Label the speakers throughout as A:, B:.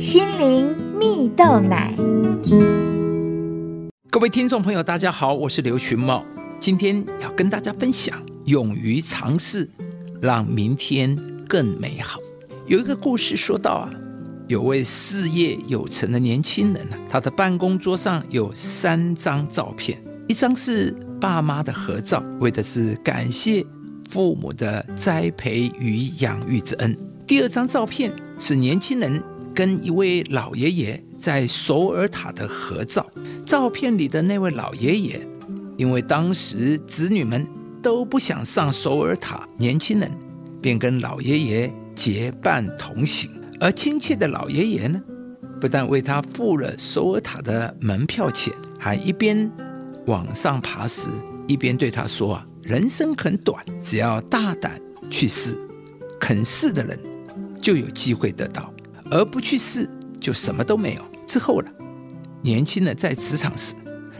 A: 心灵蜜豆奶。
B: 各位听众朋友，大家好，我是刘群茂，今天要跟大家分享：勇于尝试，让明天更美好。有一个故事说到啊，有位事业有成的年轻人呢，他的办公桌上有三张照片，一张是爸妈的合照，为的是感谢父母的栽培与养育之恩；第二张照片是年轻人。跟一位老爷爷在首尔塔的合照，照片里的那位老爷爷，因为当时子女们都不想上首尔塔，年轻人便跟老爷爷结伴同行。而亲切的老爷爷呢，不但为他付了首尔塔的门票钱，还一边往上爬时，一边对他说：“啊，人生很短，只要大胆去试，肯试的人就有机会得到。”而不去试，就什么都没有。之后了，年轻人在职场时，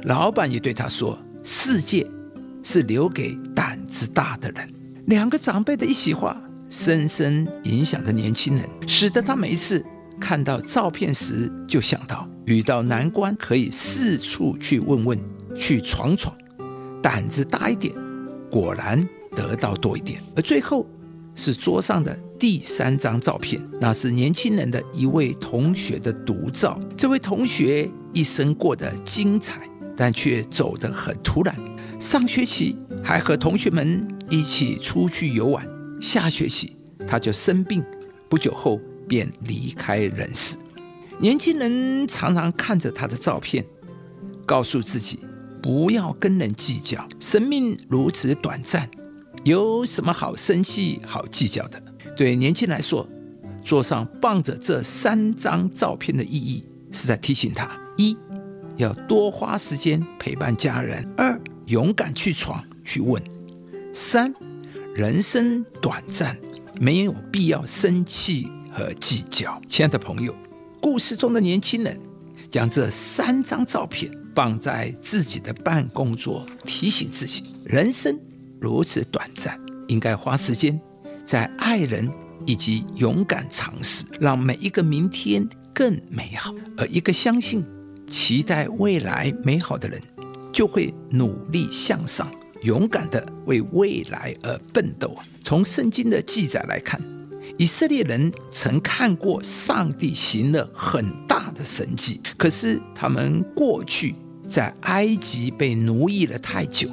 B: 老板也对他说：“世界是留给胆子大的人。”两个长辈的一席话，深深影响着年轻人，使得他每一次看到照片时，就想到遇到难关可以四处去问问，去闯闯，胆子大一点，果然得到多一点。而最后。是桌上的第三张照片，那是年轻人的一位同学的独照。这位同学一生过得精彩，但却走得很突然。上学期还和同学们一起出去游玩，下学期他就生病，不久后便离开人世。年轻人常常看着他的照片，告诉自己不要跟人计较，生命如此短暂。有什么好生气、好计较的？对年轻人来说，桌上放着这三张照片的意义，是在提醒他：一要多花时间陪伴家人；二勇敢去闯、去问；三人生短暂，没有必要生气和计较。亲爱的朋友，故事中的年轻人将这三张照片放在自己的办公桌，提醒自己：人生。如此短暂，应该花时间在爱人以及勇敢尝试，让每一个明天更美好。而一个相信、期待未来美好的人，就会努力向上，勇敢的为未来而奋斗。从圣经的记载来看，以色列人曾看过上帝行了很大的神迹，可是他们过去在埃及被奴役了太久。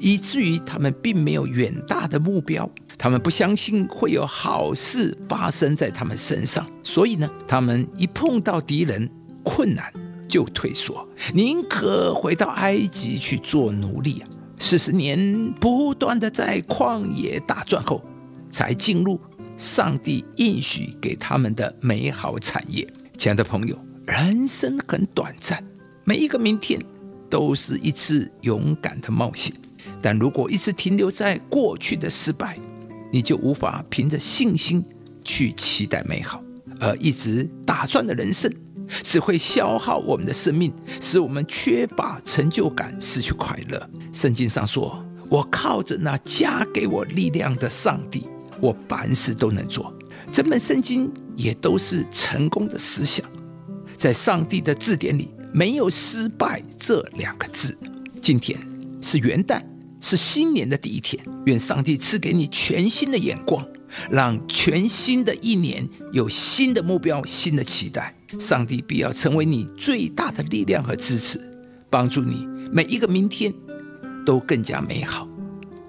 B: 以至于他们并没有远大的目标，他们不相信会有好事发生在他们身上，所以呢，他们一碰到敌人困难就退缩，宁可回到埃及去做奴隶啊！四十年不断的在旷野打转后，才进入上帝应许给他们的美好产业。亲爱的朋友，人生很短暂，每一个明天都是一次勇敢的冒险。但如果一直停留在过去的失败，你就无法凭着信心去期待美好；而一直打转的人生，只会消耗我们的生命，使我们缺乏成就感，失去快乐。圣经上说：“我靠着那加给我力量的上帝，我凡事都能做。”整本圣经也都是成功的思想，在上帝的字典里没有失败这两个字。今天是元旦。是新年的第一天，愿上帝赐给你全新的眼光，让全新的一年有新的目标、新的期待。上帝必要成为你最大的力量和支持，帮助你每一个明天都更加美好。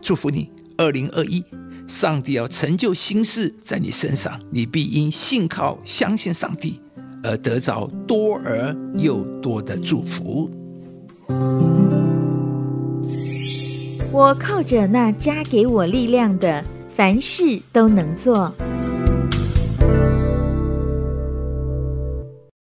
B: 祝福你，二零二一，上帝要成就新事在你身上，你必因信靠、相信上帝而得着多而又多的祝福。
A: 我靠着那加给我力量的，凡事都能做。